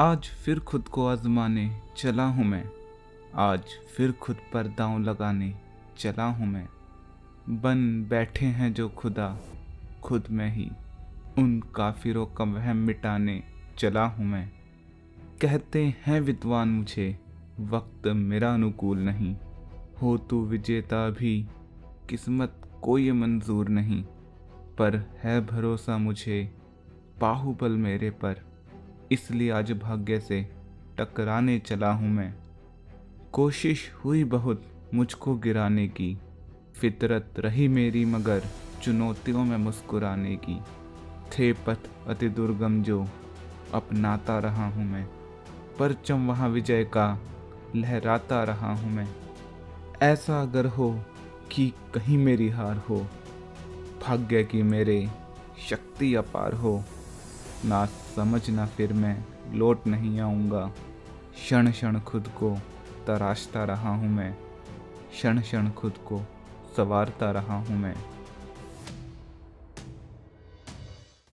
आज फिर खुद को आजमाने चला हूँ मैं। आज फिर खुद पर दांव लगाने चला हूँ मैं। बन बैठे हैं जो खुदा, खुद में ही। उन काफिरों का वहम मिटाने चला हूँ मैं। कहते हैं विद्वान मुझे, वक्त मेरा अनुकूल नहीं। हो तू विजेता भी, किस्मत कोई मंजूर नहीं। पर है भरोसा मुझे, बाहुबल मेरे पर। इसलिए आज भाग्य से टकराने चला हूँ मैं। कोशिश हुई बहुत मुझको गिराने की। फितरत रही मेरी मगर चुनौतियों में मुस्कुराने की। थे पथ अति दुर्गम जो अपनाता रहा हूँ मैं। परचम वहाँ विजय का लहराता रहा हूँ मैं। ऐसा अगर हो कि कहीं मेरी हार हो, भाग्य की मेरे शक्ति अपार हो ना समझ ना फिर मैं लौट नहीं आऊँगा। क्षण क्षण खुद को तराशता रहा हूँ मैं। क्षण क्षण खुद को संवारता रहा हूँ मैं।